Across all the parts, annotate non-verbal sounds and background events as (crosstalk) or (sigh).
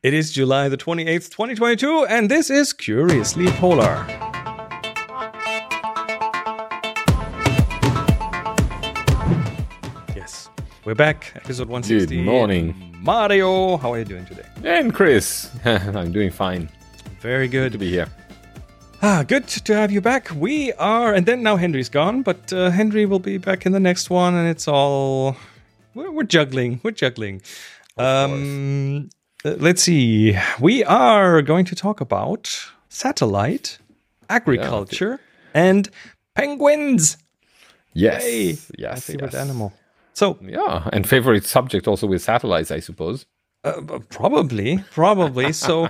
It is July the 28th, 2022, and this is Curiously Polar. Yes, we're back, episode 160. Good morning. Mario, how are you doing today? And Chris, (laughs) I'm doing fine. Very good. Good to be here. Ah, good to have you back. We are, and then now Henry's gone, but uh, Henry will be back in the next one, and it's all we're, we're juggling. We're juggling. Um, uh, let's see. We are going to talk about satellite, agriculture, and penguins. Yes. Yay. My Yes. favorite yes. animal. So Yeah, and favorite subject also with satellites, I suppose. Uh, probably, probably. (laughs) So,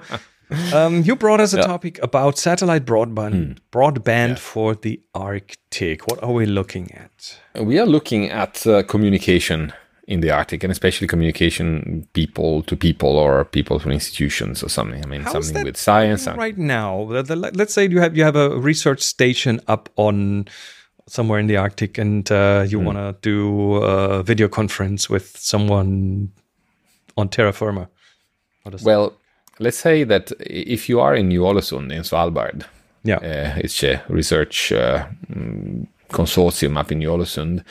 um, you brought us a Yeah. topic about satellite broadband, broadband for the Arctic. What are we looking at? We are looking at uh, communication in the Arctic, and especially communication people to people or people to institutions or something. I mean, How's something that with science. right now? The- the- let's say you have you have a research station up on somewhere in the Arctic, and uh, you want to do a video conference with someone on terra firma. How Well, let's say that if you are in Ny-Ålesund in Svalbard, yeah, uh, it's a research uh, mm, consortium up in Ålesund,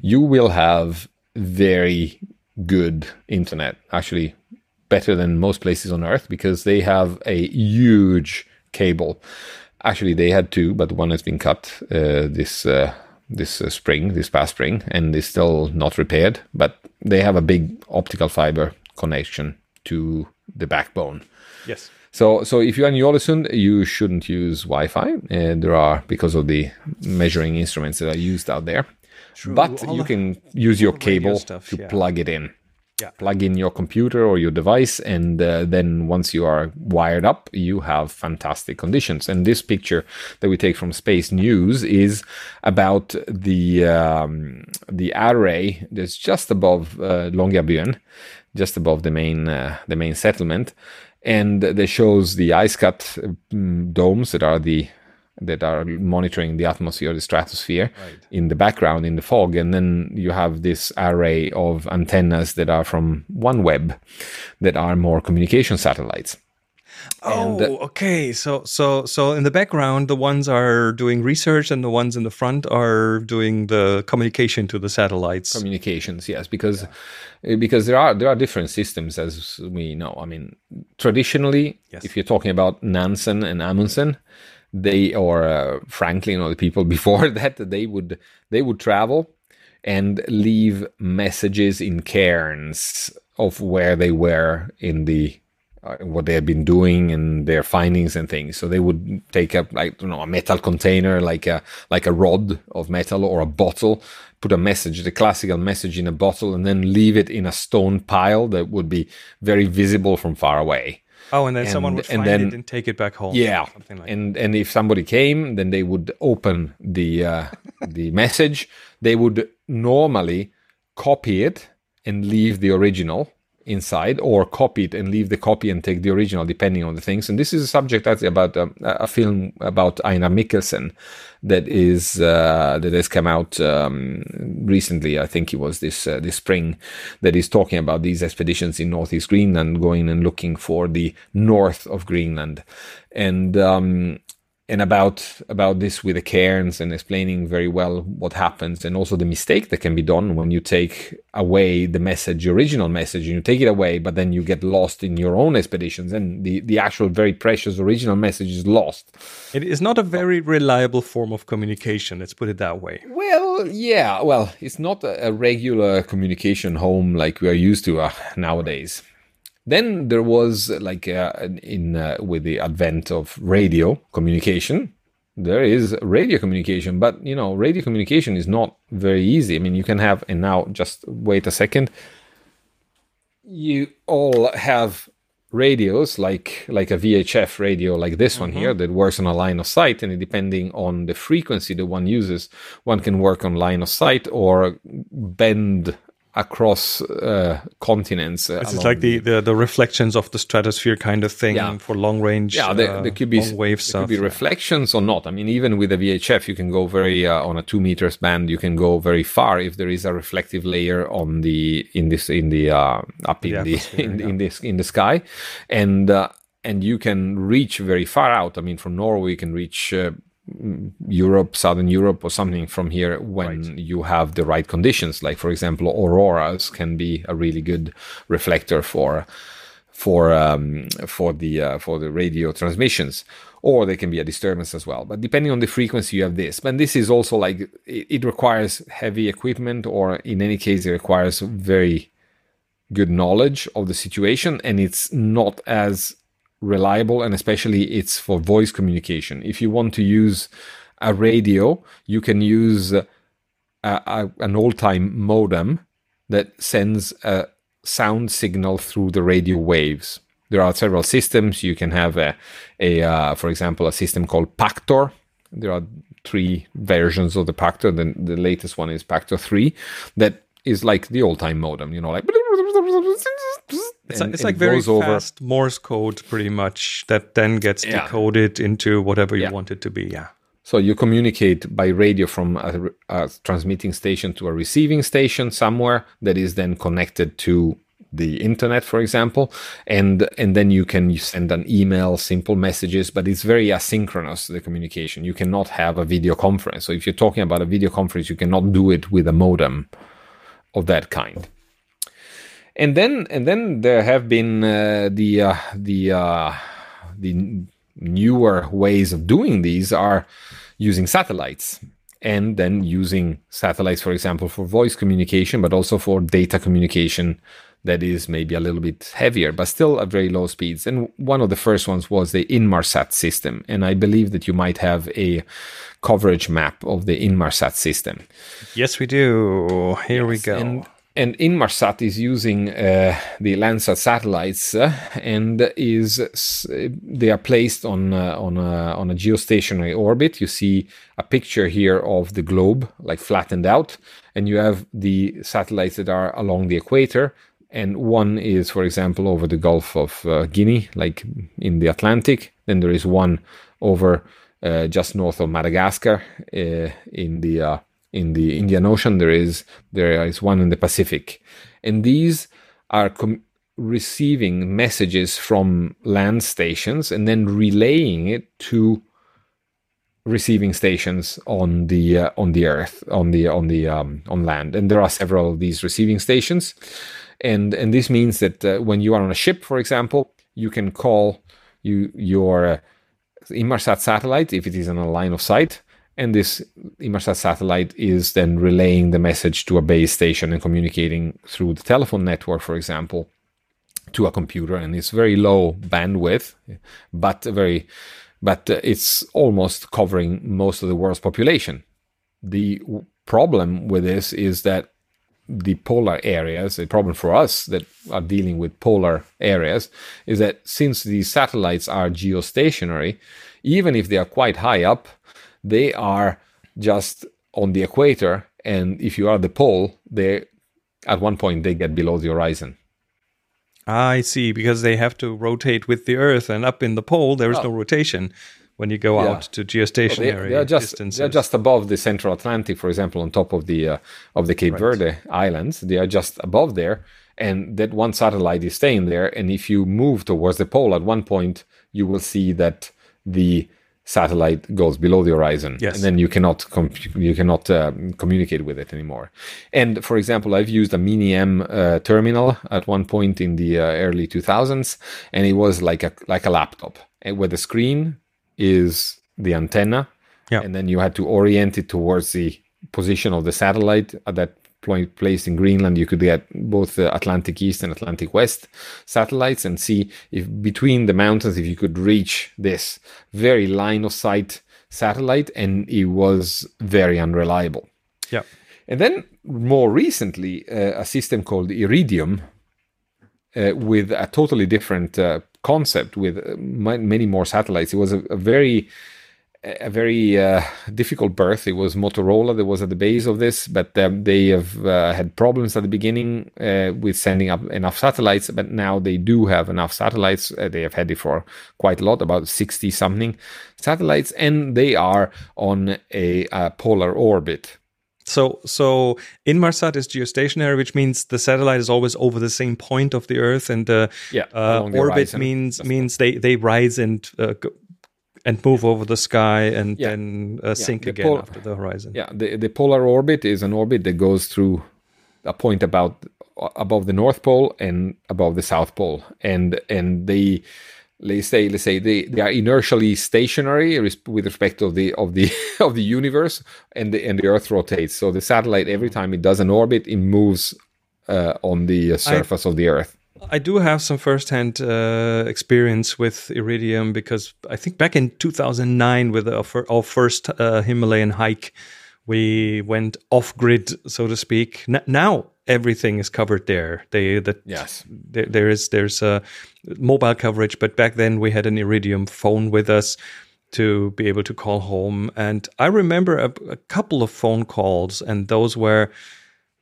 you will have very good internet, actually better than most places on Earth because they have a huge cable. Actually, they had two, but one has been cut uh, this uh, this uh, spring, this past spring, and is still not repaired. But they have a big optical fiber connection to the backbone. yes, So, so if you're in Ålesund, you shouldn't use Wi-Fi. Uh, there are because of the measuring instruments that are used out there. But All you can use your cable stuff, to yeah. plug it in. Yeah. Plug in your computer or your device, and uh, then once you are wired up, you have fantastic conditions. And this picture that we take from Space News is about the um, the array that's just above uh, Longyearbyen, just above the main uh, the main settlement, and that shows the ice cut um, domes that are the that are monitoring the atmosphere, the stratosphere in the background in the fog. And then you have this array of antennas that are from OneWeb that are more communication satellites. Oh, And, uh, okay. So, so, so in the background, the ones are doing research, and the ones in the front are doing the communication to the satellites. Communications, yes, because uh, because there are there are different systems as we know. I mean, traditionally, Yes. if you're talking about Nansen and Amundsen, they or uh, Franklin or the people (laughs) before that, they would they would travel and leave messages in cairns of where they were in the uh, what they had been doing and their findings and things. So they would take up like you know a metal container, like a like a rod of metal or a bottle, put a message, the classical message in a bottle, and then leave it in a stone pile that would be very visible from far away. Oh, and then someone And- would and find then- it and take it back home. Yeah, something like. and and if somebody came, then they would open the uh, (laughs) the message. They would normally copy it and leave the original inside, or copy it and leave the copy and take the original, depending on the things. And this is a subject that's about um, a film about Einar Mikkelsen that is uh, that has come out um, recently. I think it was this uh, this spring that is talking about these expeditions in northeast Greenland, going and looking for the north of Greenland, and um, and about about this with the cairns and explaining very well what happens and also the mistake that can be done when you take away the message original message and you take it away but then you get lost in your own expeditions and the the actual very precious original message is lost it is not a very reliable form of communication. Let's put it that way. well yeah well it's not a, regular communication home like we are used to uh, nowadays then there was like uh, in uh, with the advent of radio communication there is radio communication but you know radio communication is not very easy. I mean you can have and now just wait a second. You all have radios like like a VHF radio like this one here that works on a line of sight and depending on the frequency that one uses one can work on line of sight or bend across uh, continents. Uh, is like the, the the reflections of the stratosphere kind of thing Yeah. for long range. yeah, there, uh, there could be long wave there stuff. could be reflections or not. I mean, even with a VHF, you can go very uh, on a two meters band. You can go very far if there is a reflective layer on the in this in the uh, up in The the, in, yeah. in this in the sky, and uh, and you can reach very far out. I mean, from Norway, you can reach. Europe, Southern Europe, or something from here when you have the right conditions. Like, for example, auroras can be a really good reflector for for um, for the uh, for the radio transmissions, or they can be a disturbance as well. But depending on the frequency, you have this. But this is also like it, it requires heavy equipment, or in any case, it requires very good knowledge of the situation, and it's not as reliable. And especially, it's for voice communication. If you want to use a radio, you can use a, a, an old-time modem that sends a sound signal through the radio waves. There are several systems. You can have a, a uh, for example, a system called Pactor. There are three versions of the Pactor. The, the latest one is Pactor 3 that is like the old time modem, you know, like. It's, and- like, it's like very goes over- fast Morse code, pretty much, that then gets Yeah. decoded into whatever you Yeah. want it to be. Yeah. So you communicate by radio from a, a transmitting station to a receiving station somewhere that is then connected to the internet, for example, and and then you can send an email, simple messages, but it's very asynchronous the communication. You cannot have a video conference. So if you're talking about a video conference, you cannot do it with a modem of that kind. And then and then there have been uh, the uh, the uh, the newer ways of doing these are using satellites and then using satellites, for example, for voice communication, but also for data communication that is maybe a little bit heavier, but still at very low speeds. And one of the first ones was the Inmarsat system. And I believe that you might have a coverage map of the Inmarsat system. Yes, we do. Here we go. And, and Inmarsat is using uh, the Landsat satellites, uh, and is they are placed on uh, on a, on a geostationary orbit. You see a picture here of the globe, like flattened out, and you have the satellites that are along the equator. And one is, for example, over the Gulf of uh, Guinea, like in the Atlantic. Then there is one over uh, just north of Madagascar uh, in the in the Indian Ocean. There is there is one in the Pacific, and these are com- receiving messages from land stations and then relaying it to receiving stations on the uh, on the earth on the on the um, on land and there are several of these receiving stations and and this means that uh, when you are on a ship for example you can call you your uh, Inmarsat satellite if it is on a line of sight and this Inmarsat satellite is then relaying the message to a base station and communicating through the telephone network for example to a computer. And it's very low bandwidth but very but uh, it's almost covering most of the world's population. The problem with this is that the polar areas the problem for us that are dealing with polar areas is that since these satellites are geostationary even if they are quite high up they are just on the equator and if you are at the pole they at one point they get below the horizon I see, because they have to rotate with the Earth, and up in the pole, there is no rotation when you go Oh. Yeah. out to Well, geostationary they, they are just distances. they're just above the central Atlantic, for example, on top of the uh, of the Cape Verde Islands. They are just above there, and that one satellite is staying there. And if you move towards the pole, at one point you will see that the satellite goes below the horizon, Yes. and then you cannot comp- you cannot um, communicate with it anymore. And for example, I've used a Mini M uh, terminal at one point in the uh, early 2000s, and it was like a like a laptop, and where the screen is the antenna, Yeah. and then you had to orient it towards the position of the satellite at that placed in Greenland. You could get both the Atlantic East and Atlantic West satellites and see if between the mountains if you could reach this very line of sight satellite, and it was very unreliable. yeah. And then more recently, uh, a system called Iridium uh, with a totally different uh, concept with uh, many more satellites. It was a, a very a very uh, difficult birth. It was Motorola that was at the base of this, but um, they have uh, had problems at the beginning uh, with sending up enough satellites. But now they do have enough satellites. Uh, they have had it for quite a lot, about 60 something satellites, and they are on a, a polar orbit. So, so Inmarsat is geostationary, which means the satellite is always over the same point of the Earth, and the yeah, uh, orbit means means they they rise and uh, and move over the sky and yeah. then uh, sink again pol- after the horizon. Yeah, the, the polar orbit is an orbit that goes through a point about above the North Pole and above the South Pole, and and they let's say let's say they, they are inertially stationary with respect of the of the (laughs) of the universe, and the and the Earth rotates. So the satellite every time it does an orbit, it moves uh, on the surface I, of the Earth. I do have some firsthand uh, experience with Iridium because I think back in 2009 with our, our first uh, Himalayan hike, we went off grid, so to speak. N- now everything is covered there. They that yes, there, there is there's a mobile coverage, but back then we had an Iridium phone with us to be able to call home, and I remember a, a couple of phone calls, and those were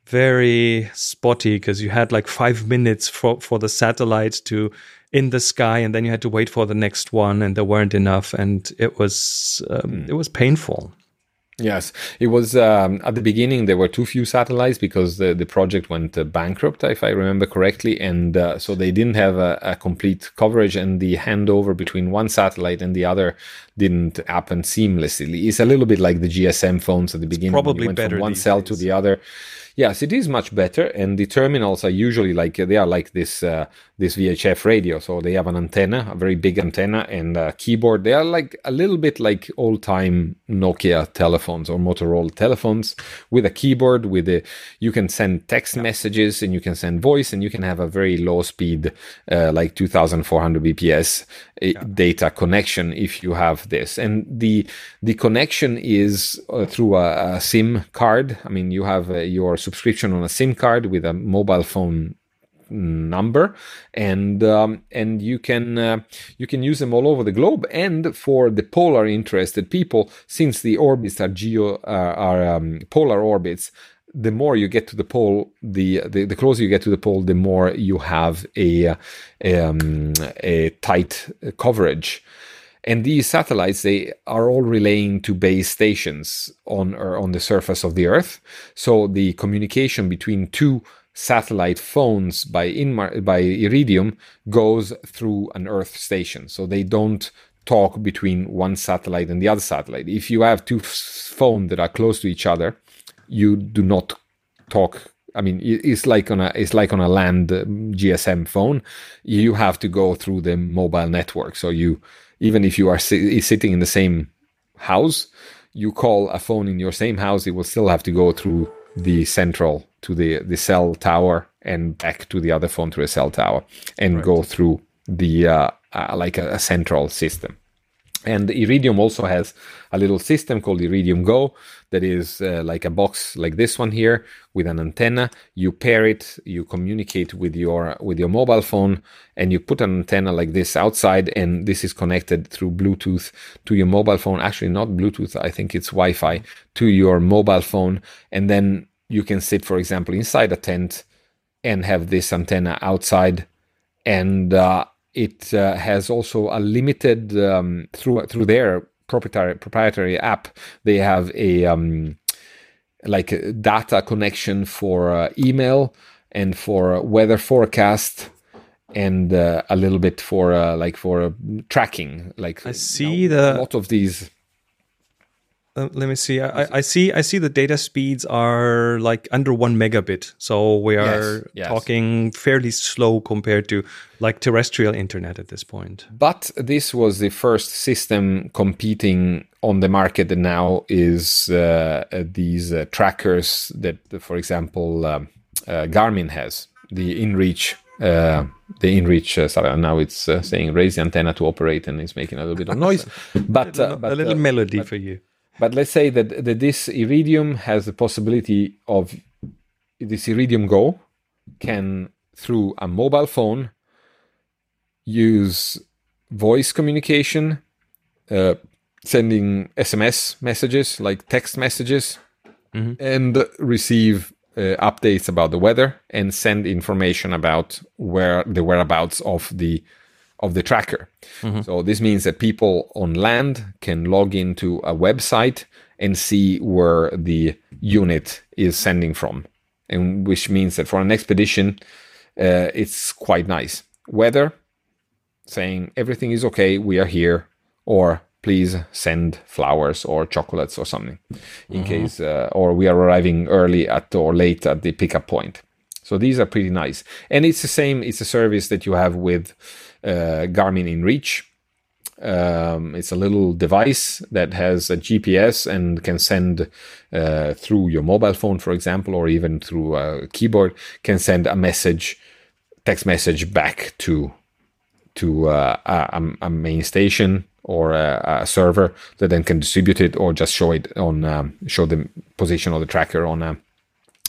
very spotty because you had like five minutes for, for the satellite to in the sky and then you had to wait for the next one and there weren't enough and it was um, mm. it was painful Yes, it was um, at the beginning. There were too few satellites because the, the project went uh, bankrupt, if I remember correctly, and uh, so they didn't have a, a, complete coverage, and the handover between one satellite and the other didn't happen seamlessly. It's a little bit like the GSM phones at the beginning. It's probably better from one cell days. to the other. Yes, it is much better, and the terminals are usually like they are like this uh, this VHF radio. So they have an antenna, a very big antenna, and a keyboard. They are like a little bit like old time Nokia telephones or Motorola telephones with a keyboard. With a you can send text messages and you can send voice, and you can have a very low speed, uh, like 2,400 bps uh, yeah. data connection if you have this. And the the connection is uh, through a, a, SIM card. I mean, you have uh, your subscription on a SIM card with a mobile phone number. And um, and you can uh, you can use them all over the globe. And for the polar interested people since the orbits are geo uh, are um, polar orbits the more you get to the pole the, the, the closer you get to the pole the more you have a um, a tight coverage and these satellites they are all relaying to base stations on on the surface of the earth so the communication between two satellite phones by Inmar- by Iridium goes through an Earth station, so they don't talk between one satellite and the other satellite. If you have two phones that are close to each other, you do not talk. I mean, it's like on a it's like on a land um, GSM phone. You have to go through the mobile network. So you even if you are si- sitting in the same house, you call a phone in your same house, it will still have to go through the central to the the cell tower and back to the other phone to a cell tower and right. go through the uh, uh, like a, a, central system. And Iridium also has a little system called Iridium Go that is uh, like a box like this one here with an antenna. You pair it, you communicate with your with your mobile phone, and you put an antenna like this outside, and this is connected through Bluetooth to your mobile phone. Actually, not Bluetooth. I think it's Wi-Fi to your mobile phone, and then you can sit, for example, inside a tent and have this antenna outside, and uh, it uh, has also a limited um, through through their proprietary proprietary app. They have a um, like a data connection for uh, email and for weather forecast and uh, a little bit for uh, like for tracking like i see you know, the a lot of these uh, let me see. I, I, see. I see the data speeds are like under one megabit, so we are yes, yes. talking fairly slow compared to like terrestrial internet at this point. But this was the first system competing on the market that now is uh, uh these uh, trackers that, for example, um, uh, Garmin has the InReach. Uh, the InReach uh, sorry, now it's uh, saying raise the antenna to operate and it's making a little bit of (laughs) noise but, a little, but a little melody but, for you but let's say that, that this Iridium has the possibility of this Iridium Go can, through a mobile phone, use voice communication, uh, sending SMS messages, like text messages, and receive uh, updates about the weather and send information about where the whereabouts of the of the tracker. So this means that people on land can log into a website and see where the unit is sending from, and which means that for an expedition, uh, it's quite nice. Weather, saying everything is okay, we are here, or please send flowers or chocolates or something in case, uh, or we are arriving early at or late at the pickup point. So these are pretty nice, and it's the same. It's a service that you have with Garmin InReach. Um, it's a little device that has a GPS and can send uh, through your mobile phone, for example, or even through a keyboard, can send a message, text message back to to uh, a, a main station or a, a, server that then can distribute it or just show it on um, show the position of the tracker on a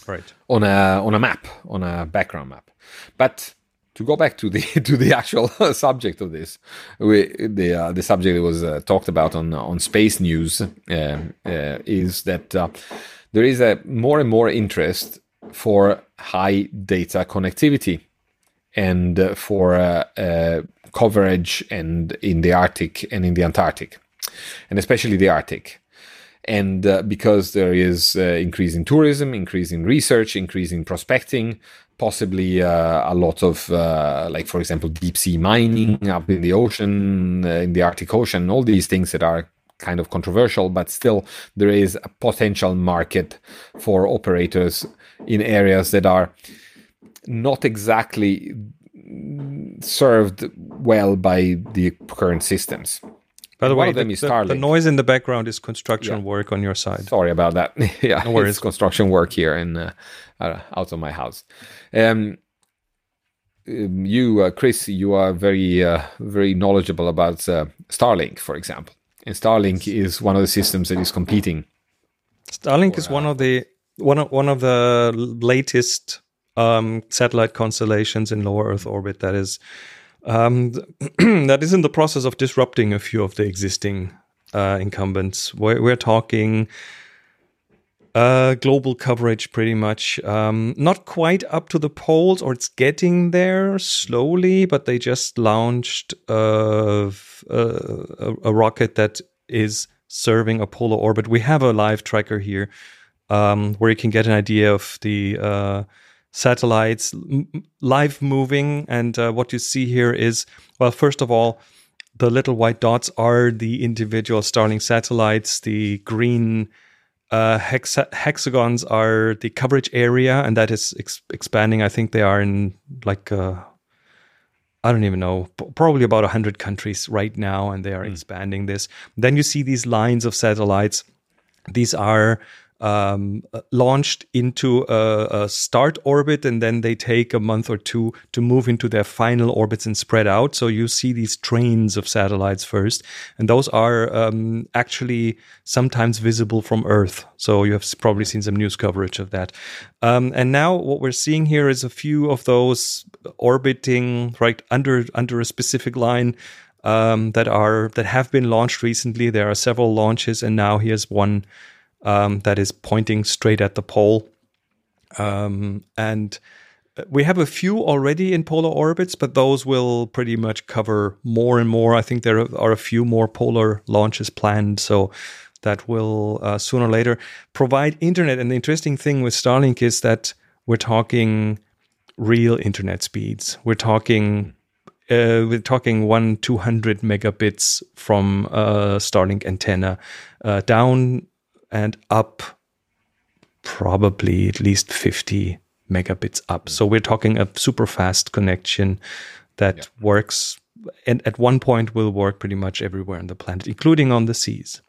Right. on a on a map on a background map. But to go back to the (laughs) to the actual (laughs) subject of this, we, the uh, the subject that was uh, talked about on on space news uh, uh, is that uh, there is a more and more interest for high data connectivity and uh, for uh, uh, coverage and in the Arctic and in the Antarctic, and especially the Arctic. And uh, because there is uh, increasing tourism, increasing research, increasing prospecting, possibly uh, a lot of, uh, like for example, deep sea mining up in the ocean, uh, in the Arctic Ocean, all these things that are kind of controversial, but still there is a potential market for operators in areas that are not exactly served well by the current systems. By the One way, of them the, is the- the noise in the background is construction Yeah. work on your side. Sorry about that. (laughs) yeah, No worries. construction work here in uh, uh, out of my house. Um, um, you, uh, Chris, you are very uh, very knowledgeable about uh, Starlink, for example. And Starlink is one of the systems that is competing. Starlink is one of the one of one of the latest um, satellite constellations in low Earth orbit that is um, (clears throat) that is in the process of disrupting a few of the existing uh, incumbents. We're, we're talking uh, global coverage, pretty much. Um, not quite up to the poles, or it's getting there slowly. But they just launched uh, f- uh, a, a rocket that is serving a polar orbit. We have a live tracker here um, where you can get an idea of the uh, satellites live moving. And uh, what you see here is, well, first of all, the little white dots are the individual Starlink satellites. The green uh, hexa- hexagons are the coverage area, and that is ex- expanding. I think they are in like uh, I don't even know, probably about 100 countries right now, and they are expanding this. Then you see these lines of satellites. These are um, launched into a, a start orbit, and then they take a month or two to move into their final orbits and spread out. So you see these trains of satellites first, and those are um, actually sometimes visible from Earth. So you have probably seen some news coverage of that. Um, and now what we're seeing here is a few of those orbiting right under under a specific line um, that are that have been launched recently. There are several launches, and now here's one um, that is pointing straight at the pole. Um, and we have a few already in polar orbits, but those will pretty much cover more and more. I think there are a few more polar launches planned, so that will uh, sooner or later provide internet. And the interesting thing with Starlink is that we're talking real internet speeds. We're talking uh, we're talking one 200 megabits from a Starlink antenna uh, down and up probably at least 50 megabits up. So we're talking a super fast connection that works and at one point will work pretty much everywhere on the planet, including on the seas.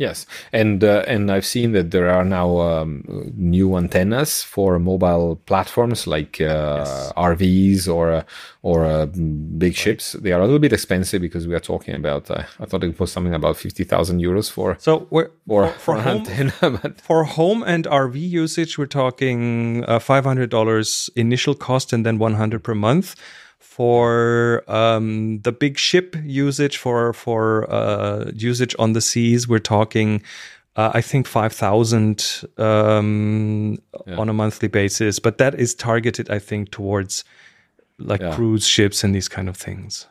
Yes, and uh, and I've seen that there are now um, new antennas for mobile platforms like uh, RVs or uh, or uh, big ships. They are a little bit expensive because we are talking about. Uh, I thought it was something about fifty thousand euros for So we're for, for, home antenna. (laughs) But for home and RV usage, we're talking uh, five hundred dollars initial cost and then one hundred per month. For um, the big ship usage, for for uh, usage on the seas, we're talking, uh, I think, five thousand um, Yeah. on a monthly basis. But that is targeted, I think, towards like Yeah. cruise ships and these kind of things.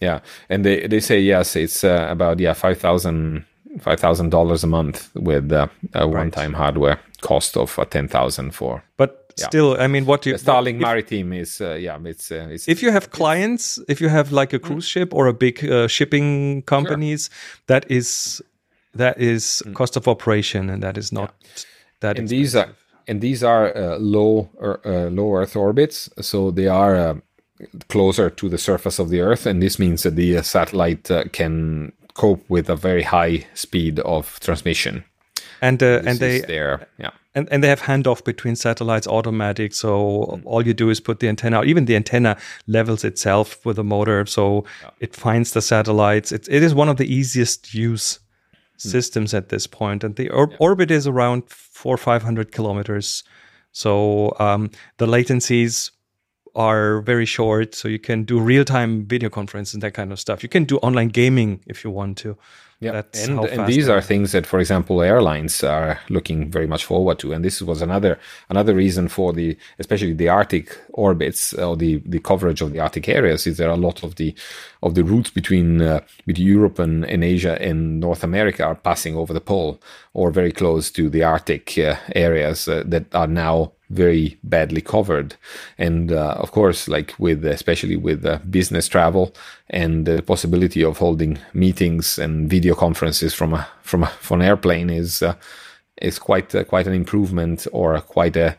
Yeah, and they they say yes, it's uh, about yeah five thousand five thousand dollars a month with uh, a one time hardware cost of uh, ten thousand for But still, I mean, what you Starlink if- Maritime is uh, yeah it's uh, it's if you have clients, if you have like a Mm. cruise ship or a big uh, shipping companies, that is that is cost of operation, and that is not that. Mm. and expensive. these are and these are uh, low or uh, low Earth orbits, so they are uh, closer to the surface of the Earth, and this means that the uh, satellite uh, can cope with a very high speed of transmission. And uh, and they their yeah. and, and they have handoff between satellites automatic so Mm. all you do is put the antenna out even the antenna levels itself with a motor so it finds the satellites. It, it is one of the easiest use Mm. systems at this point and the or- orbit is around four five hundred kilometers. So um, the latencies are very short so you can do real-time video conference and that kind of stuff. You can do online gaming if you want to Yeah, That's and and these are things that, for example, airlines are looking very much forward to, and this was another another reason for the especially the Arctic orbits or the the coverage of the Arctic areas is there are a lot of the of the routes between uh, between Europe and, and Asia and North America are passing over the pole or very close to the Arctic uh, areas uh, that are now very badly covered. And uh, of course like with especially with uh, business travel and the possibility of holding meetings and video conferences from a from a from an airplane is uh, is quite uh, quite an improvement or quite a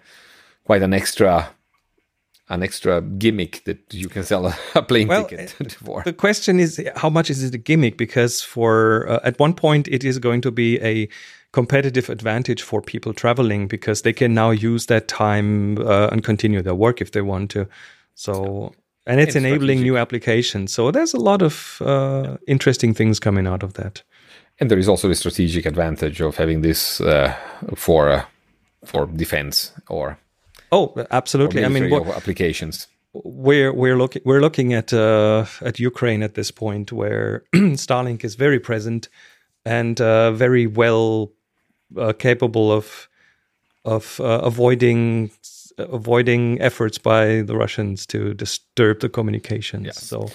quite an extra an extra gimmick that you can sell a, a plane Well, ticket (laughs) for The question is how much is it a gimmick? Because for uh, at one point it is going to be a competitive advantage for people traveling because they can now use that time uh, and continue their work if they want to. So and it's enabling strategic. new applications. So there's a lot of uh, interesting things coming out of that. and there is also the strategic advantage of having this uh, for uh, for defense or, Oh, absolutely. I mean, what, applications we're we're looking we're looking at uh, at Ukraine at this point, where (clears throat) Starlink is very present and uh, very well uh, capable of of uh, avoiding avoiding efforts by the Russians to disturb the communications. Yeah. So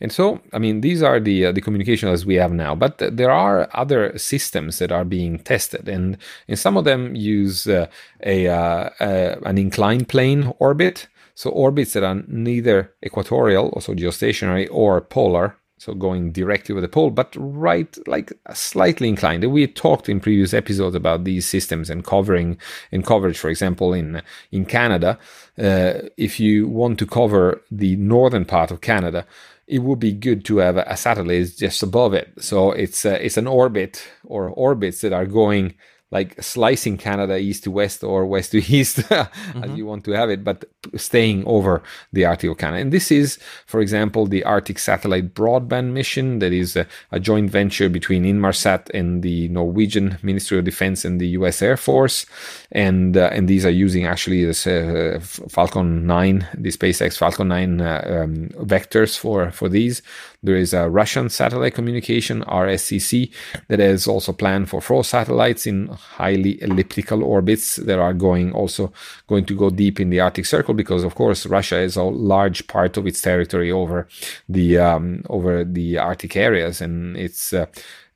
And so, I mean, these are the uh, the communications as we have now, but th- there are other systems that are being tested, and and some of them use uh, a uh, uh, an inclined plane orbit, so orbits that are neither equatorial, also geostationary, or polar. So going directly with the pole, but right, like slightly inclined. We talked in previous episodes about these systems and covering in coverage. For example, in in Canada, uh, if you want to cover the northern part of Canada, it would be good to have a satellite just above it. So it's uh, it's an orbit or orbits that are going like slicing Canada east to west or west to (laughs) east, as you want to have it, but staying over the Arctic of Canada. And this is, for example, the Arctic Satellite Broadband Mission, that is a, a joint venture between Inmarsat and the Norwegian Ministry of Defense and the U.S. Air Force, and uh, and these are using actually this uh, Falcon 9, the SpaceX Falcon 9 uh, um, vectors for for these. There is a Russian satellite communication RSCC that is also planned for four satellites in highly elliptical orbits that are going also going to go deep in the Arctic Circle because of course Russia is a large part of its territory over the um, over the Arctic areas and it's uh,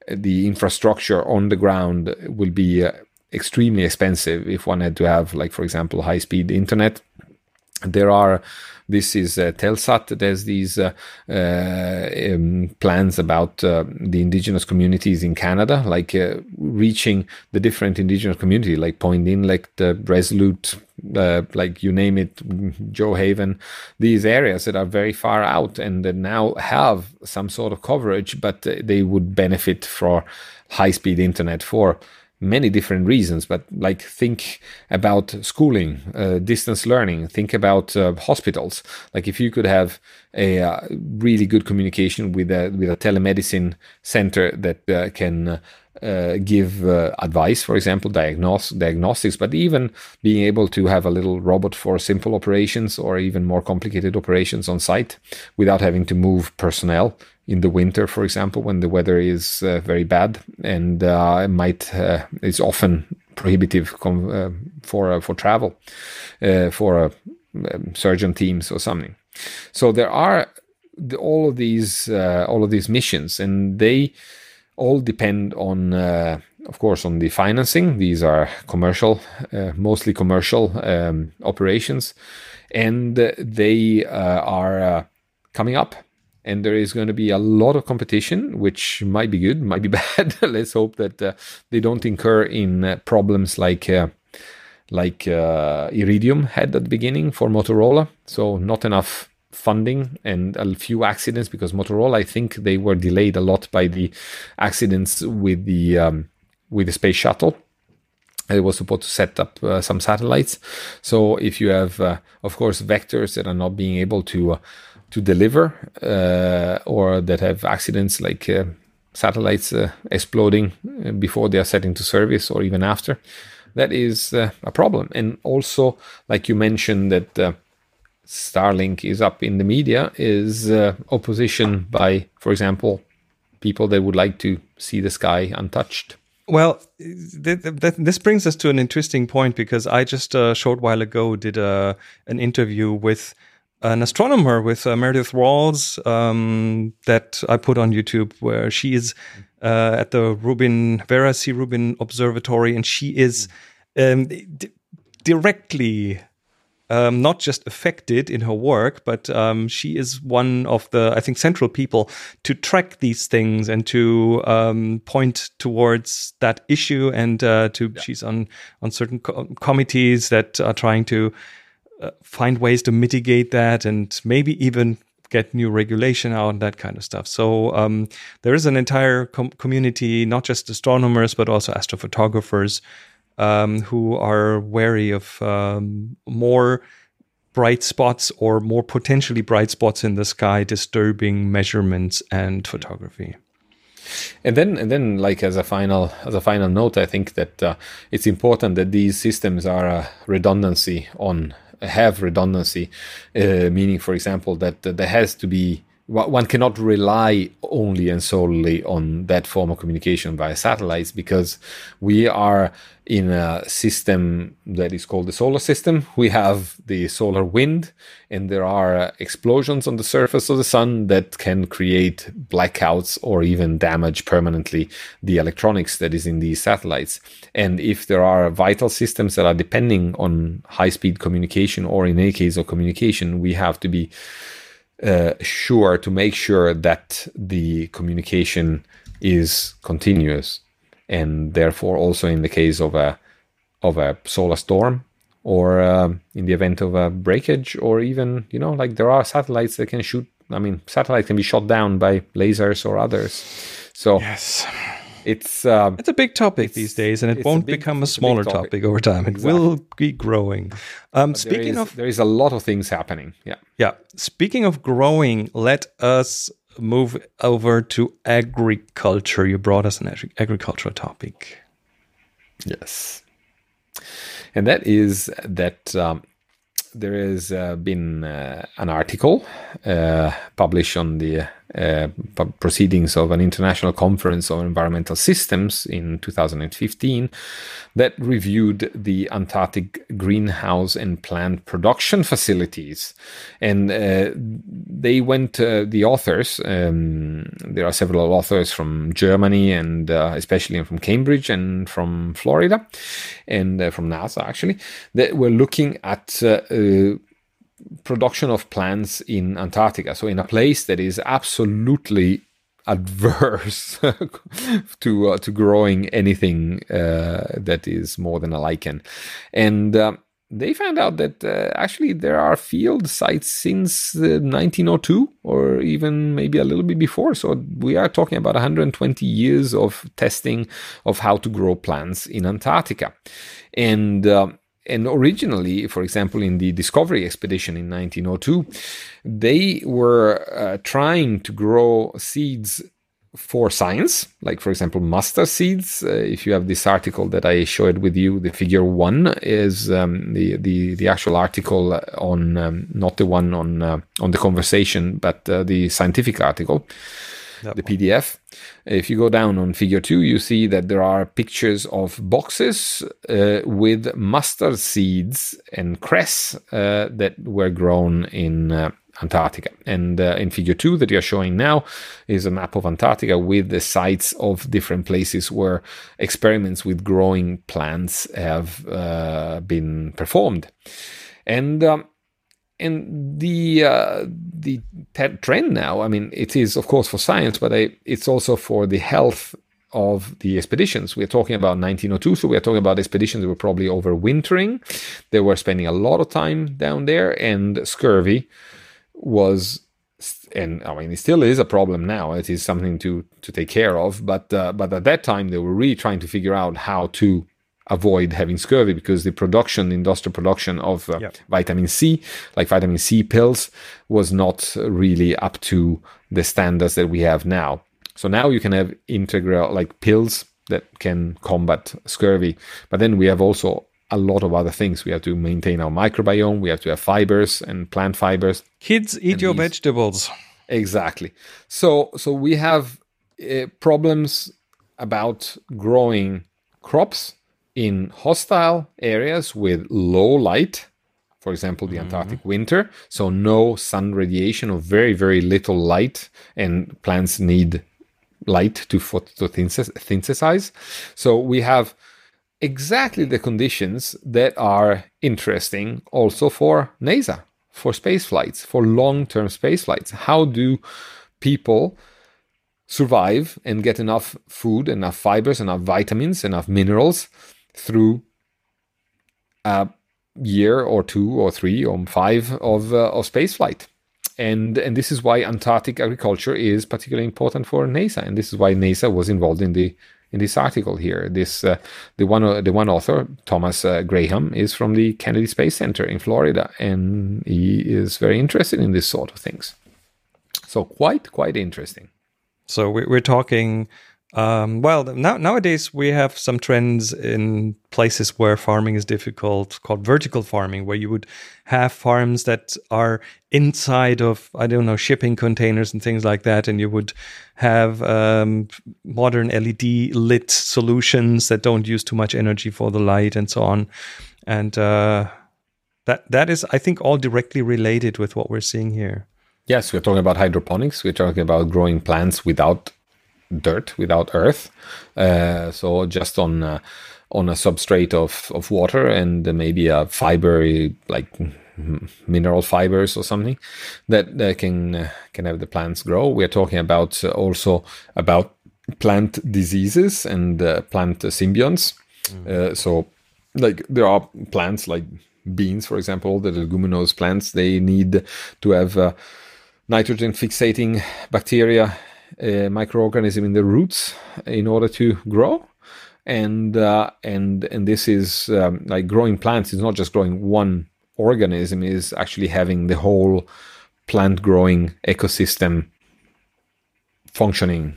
the infrastructure on the ground will be uh, extremely expensive if one had to have like for example high speed internet. There are this is uh, Telesat. There's these uh, uh, um, plans about the indigenous communities in Canada, like reaching the different indigenous community, like Pond Inlet, Resolute, uh, like you name it, Gjoa Haven, these areas that are very far out and that now have some sort of coverage, but they would benefit for high speed internet for many different reasons but like think about schooling uh, distance learning think about uh, hospitals. Like if you could have a uh, really good communication with a with a telemedicine center that uh, can uh, give uh, advice, for example, diagnostics, but even being able to have a little robot for simple operations or even more complicated operations on site without having to move personnel in the winter, for example, when the weather is uh, very bad and uh, might uh, is often prohibitive com- uh, for for travel for um, surgeon teams or something. So there are all of these all of these missions, and they all depend on, uh, of course, on the financing. These are commercial, uh, mostly commercial um, operations, and they uh, are uh, coming up. And there is going to be a lot of competition, which might be good, (laughs) might be bad. Let's hope that uh, they don't incur in uh, problems like like Iridium had at the beginning for Motorola. So not enough funding and a few accidents because Motorola, I think they were delayed a lot by the accidents with the um, with the space shuttle. It was supposed to set up uh, some satellites. So if you have, uh, of course, vectors that are not being able to uh, to deliver uh, or that have accidents like uh, satellites uh, exploding before they are set into service or even after, that is a problem. And also, like you mentioned, that Starlink is up in the media is uh, opposition by, for example, people that would like to see the sky untouched. Well, th- th- this brings us to an interesting point because I just a short while ago did a, uh, an interview with an astronomer with uh, Meredith Rawls um, that I put on YouTube, where she is uh, at the Rubin Vera C. Rubin Observatory, and she is um, d- directly um, not just affected in her work, but um, she is one of the, I think, central people to track these things and to um, point towards that issue. And uh, to yeah. she's on on certain co- committees that are trying to uh, find ways to mitigate that, and maybe even get new regulation out and that kind of stuff. So um, there is an entire com- community, not just astronomers but also astrophotographers um, who are wary of um, more bright spots or more potentially bright spots in the sky disturbing measurements and photography. And then, and then, like as a final as a final note, I think that uh, it's important that these systems are a redundancy on have redundancy, uh, meaning, for example, that, that there has to be one cannot rely only and solely on that form of communication via satellites because we are in a system that is called the solar system. We have the solar wind, and there are explosions on the surface of the sun that can create blackouts or even damage permanently the electronics that is in these satellites. And if there are vital systems that are depending on high speed communication, or in any case of communication, we have to be uh, sure to make sure that the communication is continuous and therefore also in the case of a of a solar storm or um, in the event of a breakage or even you know like there are satellites that can shoot i mean satellite can be shot down by lasers or others. So yes it's um, it's a big topic these days, and it won't a big, become a smaller a topic. topic. over time. It exactly. will be growing. Um, speaking is, of, there is a lot of things happening. Yeah, yeah. Speaking of growing, let us move over to agriculture. You brought us an agricultural topic. Yes, and that is that. Um, there has uh, been uh, an article uh, published on the uh, proceedings of an international conference on environmental systems in 2015 that reviewed the Antarctic greenhouse and plant production facilities. And uh, they went, uh, the authors, um, there are several authors from Germany and uh, especially from Cambridge and from Florida and uh, from NASA actually, that were looking at production of plants in Antarctica. So in a place that is absolutely (laughs) adverse to uh, to growing anything uh, that is more than a lichen, and. Um, they found out that uh, actually there are field sites since 1902 or even maybe a little bit before. So we are talking about 120 years of testing of how to grow plants in Antarctica. And and originally, for example, in the Discovery expedition in 1902, they were uh, trying to grow seeds for science, like for example mustard seeds. Uh, if you have this article that I showed with you, the figure one is um, the, the the actual article on um, not the one on uh, on the conversation, but uh, the scientific article, the PDF. If you go down on figure two, you see that there are pictures of boxes uh, with mustard seeds and cress uh, that were grown in uh, Antarctica. And uh, in figure two that you're showing now is a map of Antarctica with the sites of different places where experiments with growing plants have uh, been performed. And um, and the uh, the trend now, I mean, it is of course for science, but I, it's also for the health of the expeditions. We're talking about 1902, so we're talking about expeditions that were probably overwintering. They were spending a lot of time down there, and scurvy was and I mean it still is a problem now. It is something to to take care of. But uh, but at that time they were really trying to figure out how to avoid having scurvy because the production, industrial production of uh, yep. vitamin C, like vitamin C pills, was not really up to the standards that we have now. So now you can have integral like pills that can combat scurvy, but then we have also a lot of other things. We have to maintain our microbiome. We have to have fibers and plant fibers. Kids eat your these. vegetables. Exactly. So so we have uh, problems about growing crops in hostile areas with low light. For example, the mm-hmm. Antarctic winter, so no sun radiation or very very little light, and plants need light to photosynthesize. So we have exactly the conditions that are interesting also for NASA, for space flights, for long term space flights. How do people survive and get enough food, enough fibers, enough vitamins, enough minerals through a year or two or three or five of, uh, of space flight? and and this is why Antarctic agriculture is particularly important for NASA, and this is why NASA was involved in the in this article here. This uh, the one the one author Thomas uh, Graham is from the Kennedy Space Center in Florida, and he is very interested in this sort of things. So quite quite interesting. So we're talking um, well, now, nowadays we have some trends in places where farming is difficult called vertical farming, where you would have farms that are inside of, I don't know, shipping containers and things like that. And you would have um, modern LED lit solutions that don't use too much energy for the light and so on. And uh, that that is, I think, all directly related with what we're seeing here. Yes, we're talking about hydroponics. We're talking about growing plants without dirt, without earth. Uh, so just on uh, on a substrate of, of water and maybe a fiber like mineral fibers or something that, that can uh, can have the plants grow. We are talking about uh, also about plant diseases and uh, plant symbionts. Mm. so like there are plants like beans, for example, the leguminous plants. They need to have nitrogen fixating bacteria uh, microorganism in the roots in order to grow and uh, and and this is um, like growing plants is not just growing one organism is actually having the whole plant growing ecosystem functioning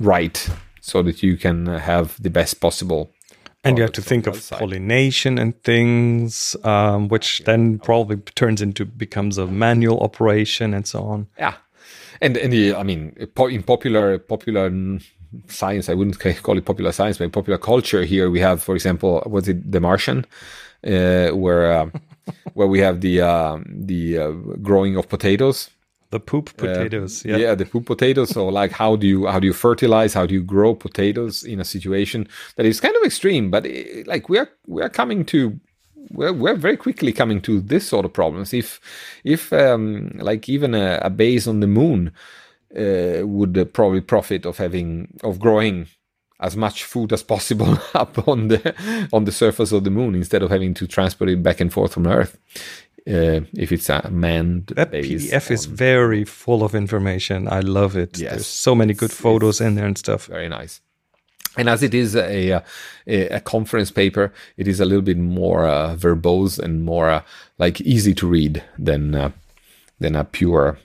right so that you can have the best possible and you have to think of outside. pollination and things um, which yeah. then probably turns into becomes a manual operation and so on yeah and and the, I mean, in popular popular science, I wouldn't (laughs) call it popular science, but popular culture here we have, for example, was it The Martian, uh, where uh, (laughs) where we have the uh, the uh, growing of potatoes. The poop uh, potatoes, yeah. Yeah, the poop potatoes. So, like, how do you how do you fertilize? How do you grow potatoes in a situation that is kind of extreme? But it, like, we are we are coming to we're, we're very quickly coming to this sort of problems. If if um, like even a, a, base on the moon uh, would probably profit of having of growing as much food as possible (laughs) up on the on the surface of the moon instead of having to transport it back and forth from Earth. Uh, if it's a manned that PDF on, is very full of information. I love it. Yes. There's so many good photos in there and stuff. Very nice. And as it is a, a, a, conference paper, it is a little bit more uh, verbose and more uh, like easy to read than uh, than a pure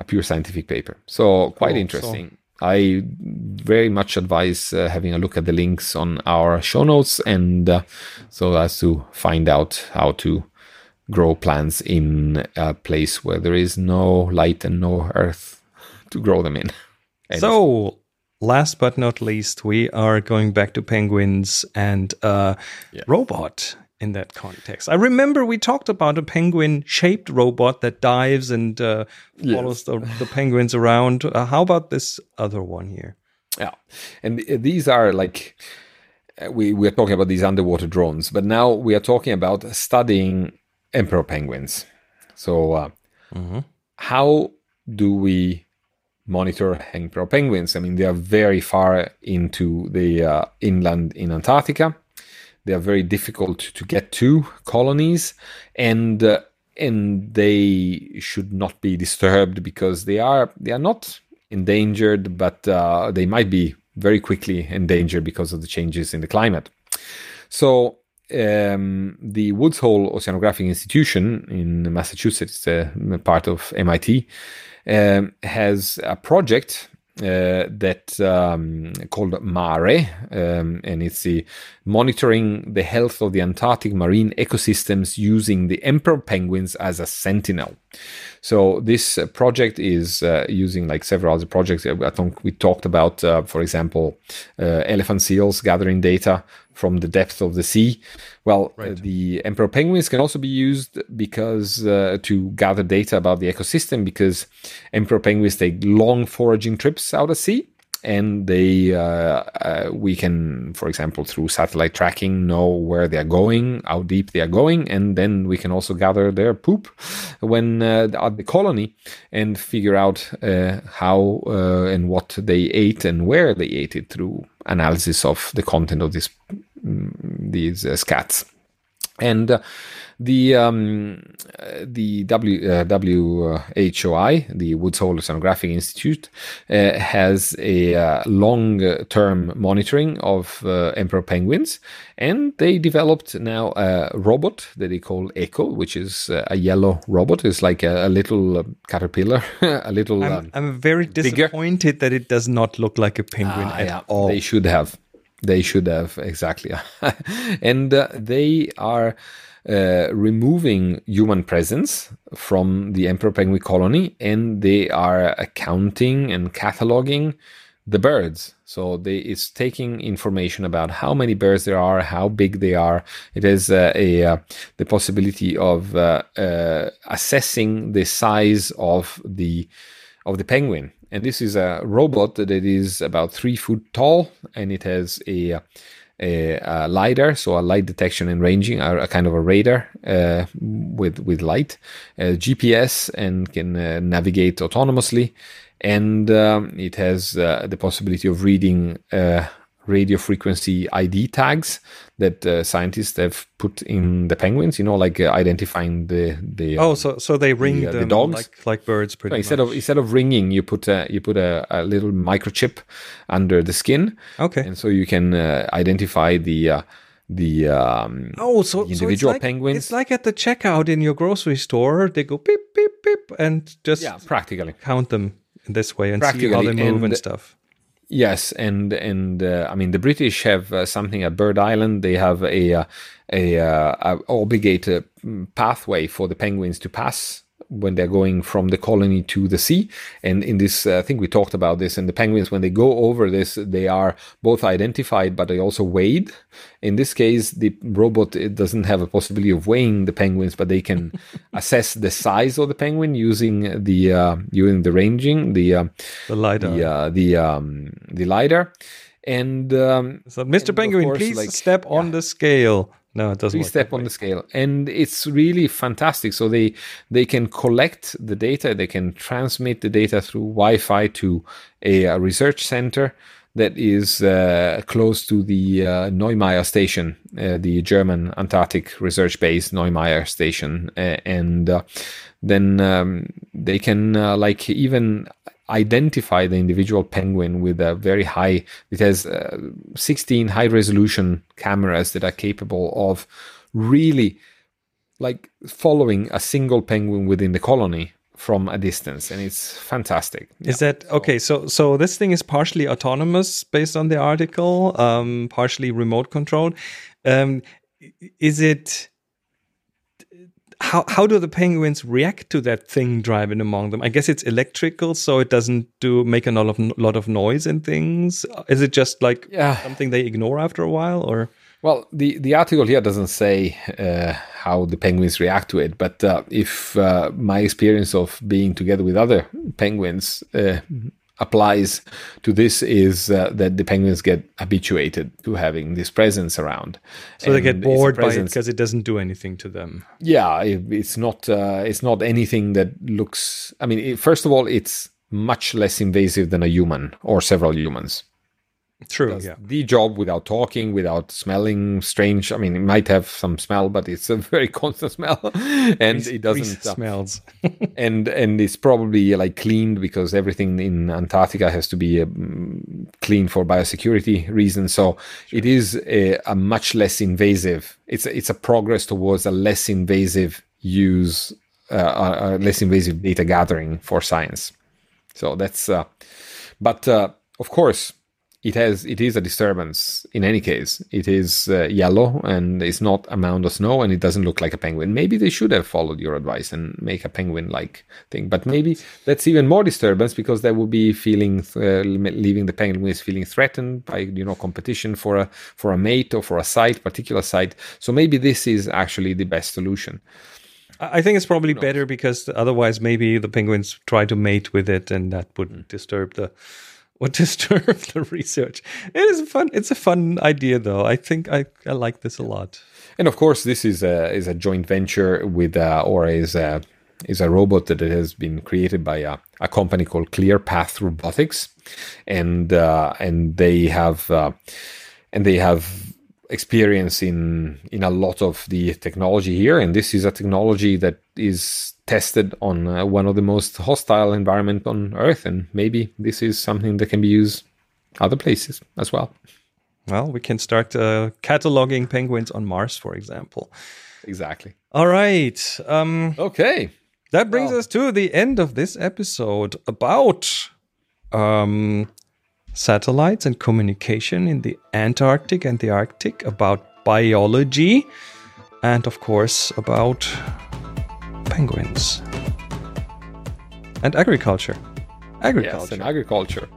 a pure scientific paper. So quite cool. interesting. I very much advise uh, having a look at the links on our show notes and uh, so as to find out how to grow plants in a place where there is no light and no earth to grow them in. (laughs) And so, last but not least, we are going back to penguins and uh, yeah. robot in that context. I remember we talked about a penguin shaped robot that dives and uh, follows yes. the, the, penguins around. Uh, how about this other one here? Yeah. And these are like, uh, we, we're talking about these underwater drones, but now we are talking about studying emperor penguins. So, uh, mm-hmm. how do we monitor emperor penguins? I mean, they are very far into the uh, inland in Antarctica they are very difficult to get to colonies, and uh, and they should not be disturbed because they are they are not endangered, but uh, they might be very quickly endangered because of the changes in the climate. So um, the Woods Hole Oceanographic Institution in Massachusetts, uh, part of MIT, um, has a project uh, that um, called MARE, um, and it's the monitoring the health of the Antarctic marine ecosystems using the emperor penguins as a sentinel. So this project is uh, using like several other projects. I think we talked about, uh, for example, uh, elephant seals gathering data from the depth of the sea. Well, uh, right. the emperor penguins can also be used because uh, to gather data about the ecosystem because emperor penguins take long foraging trips out at sea and they uh, uh, we can for example through satellite tracking know where they are going how deep they are going and then we can also gather their poop when uh, at the colony and figure out uh, how uh, and what they ate and where they ate it through analysis of the content of this, these uh, scats and the um, the w, uh, WHOI, the Woods Hole Oceanographic Institute, uh, has a uh, long-term monitoring of uh, emperor penguins, and they developed now a robot that they call Echo, which is uh, a yellow robot. It's like a, a little uh, caterpillar, (laughs) a little. I'm, um, I'm very disappointed bigger. that it does not look like a penguin ah, at yeah, all. They should have. They should have exactly, (laughs) and they are uh, removing human presence from the emperor penguin colony and they are accounting and cataloging the birds. So they, it's taking information about how many birds there are, how big they are. It has uh, a uh, the possibility of uh, uh, assessing the size of the of the penguin. And this is a robot that is about three foot tall, and it has a a, a, lidar, so a light detection and ranging, a, a kind of a radar uh, with with light, uh, GPS, and can uh, navigate autonomously. And um, it has uh, the possibility of reading uh, radio frequency ID tags that uh, scientists have put in the penguins. You know, like uh, identifying the the oh, so so they ring the, uh, the dogs like, like birds. Pretty instead much. of instead of ringing, you put a, you put a, a little microchip under the skin. Okay, and so you can uh, identify the. Uh, the um, oh, so, individual so like, penguins. It's like at the checkout in your grocery store. They go beep beep beep and just yeah, practically count them in this way and see how they move and, and stuff. Yes, and and uh, I mean the British have uh, something at Bird Island. They have a uh, a, uh, a obligated pathway for the penguins to pass when they're going from the colony to the sea. And in this, uh, I think we talked about this. And the penguins, when they go over this, they are both identified, but they also weighed. In this case, the robot it doesn't have a possibility of weighing the penguins, but they can (laughs) assess the size of the penguin using the uh, using the ranging, the uh, the lidar, the uh, the, um, the lidar. And um, so, Mr. And Penguin, course, please like, step yeah. on the scale. No, it doesn't. Three step on the scale, and it's really fantastic. So they they can collect the data, they can transmit the data through Wi-Fi to a, a research center that is uh, close to the uh, Neumayer station, uh, the German Antarctic research base Neumayer station, and uh, then um, they can uh, like even identify the individual penguin with a very high it has uh, 16 high resolution cameras that are capable of really like following a single penguin within the colony from a distance, and it's fantastic. Is yeah. that okay? So, so this thing is partially autonomous, based on the article, um, partially remote controlled. Um, is it? How how do the penguins react to that thing driving among them? I guess it's electrical, so it doesn't do make a lot of lot of noise and things. Is it just like yeah. something they ignore after a while, or? Well, the, the article here doesn't say uh, how the penguins react to it, but uh, if uh, my experience of being together with other penguins uh, applies to this, is uh, that the penguins get habituated to having this presence around. So and they get bored by it because it doesn't do anything to them. Yeah, it, it's not uh, it's not anything that looks. I mean, it, first of all, it's much less invasive than a human or several humans. True. yeah. The job without talking, without smelling strange. I mean, it might have some smell, but it's a (laughs) very constant smell, and it doesn't uh, smells. (laughs) and and it's probably like cleaned because everything in Antarctica has to be um, cleaned for biosecurity reasons. So sure. it is a, a, much less invasive. It's a, it's a progress towards a less invasive use, uh, a, less invasive data gathering for science. So that's, uh, but uh, of course it has it is a disturbance in any case. It is uh, yellow and it's not a mound of snow and it doesn't look like a penguin. Maybe they should have followed your advice and make a penguin like thing but maybe that's even more disturbance because they will be feeling uh, leaving the penguins feeling threatened by you know competition for a for a mate or for a site particular site. So maybe this is actually the best solution. I think it's probably better because otherwise maybe the penguins try to mate with it and that would mm. disturb the would (laughs) disturb the research. It is fun. It's a fun idea, though. I think I, I like this a lot. And of course, this is a is a joint venture with uh, or is a is a robot that has been created by a, a company called ClearPath Robotics, and uh, and they have uh, and they have experience in in a lot of the technology here. And this is a technology that is tested on uh, one of the most hostile environment on earth. And maybe this is something that can be used other places as well. Well we can start uh, cataloging penguins on mars for example. Exactly. All right um, okay. that brings well. us to the end of this episode about um, satellites and communication in the Antarctic and the Arctic, about biology, and of course about penguins and agriculture. Agriculture. Yes, and agriculture.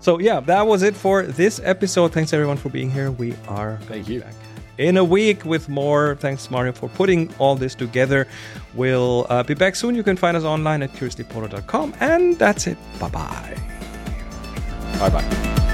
So yeah, that was it for this episode. Thanks everyone for being here. We are thank you. Back in a week with more. Thanks, Mario, for putting all this together. We'll uh, be back soon. You can find us online at curiouslypolar.com. And that's it. Bye bye. 拜拜。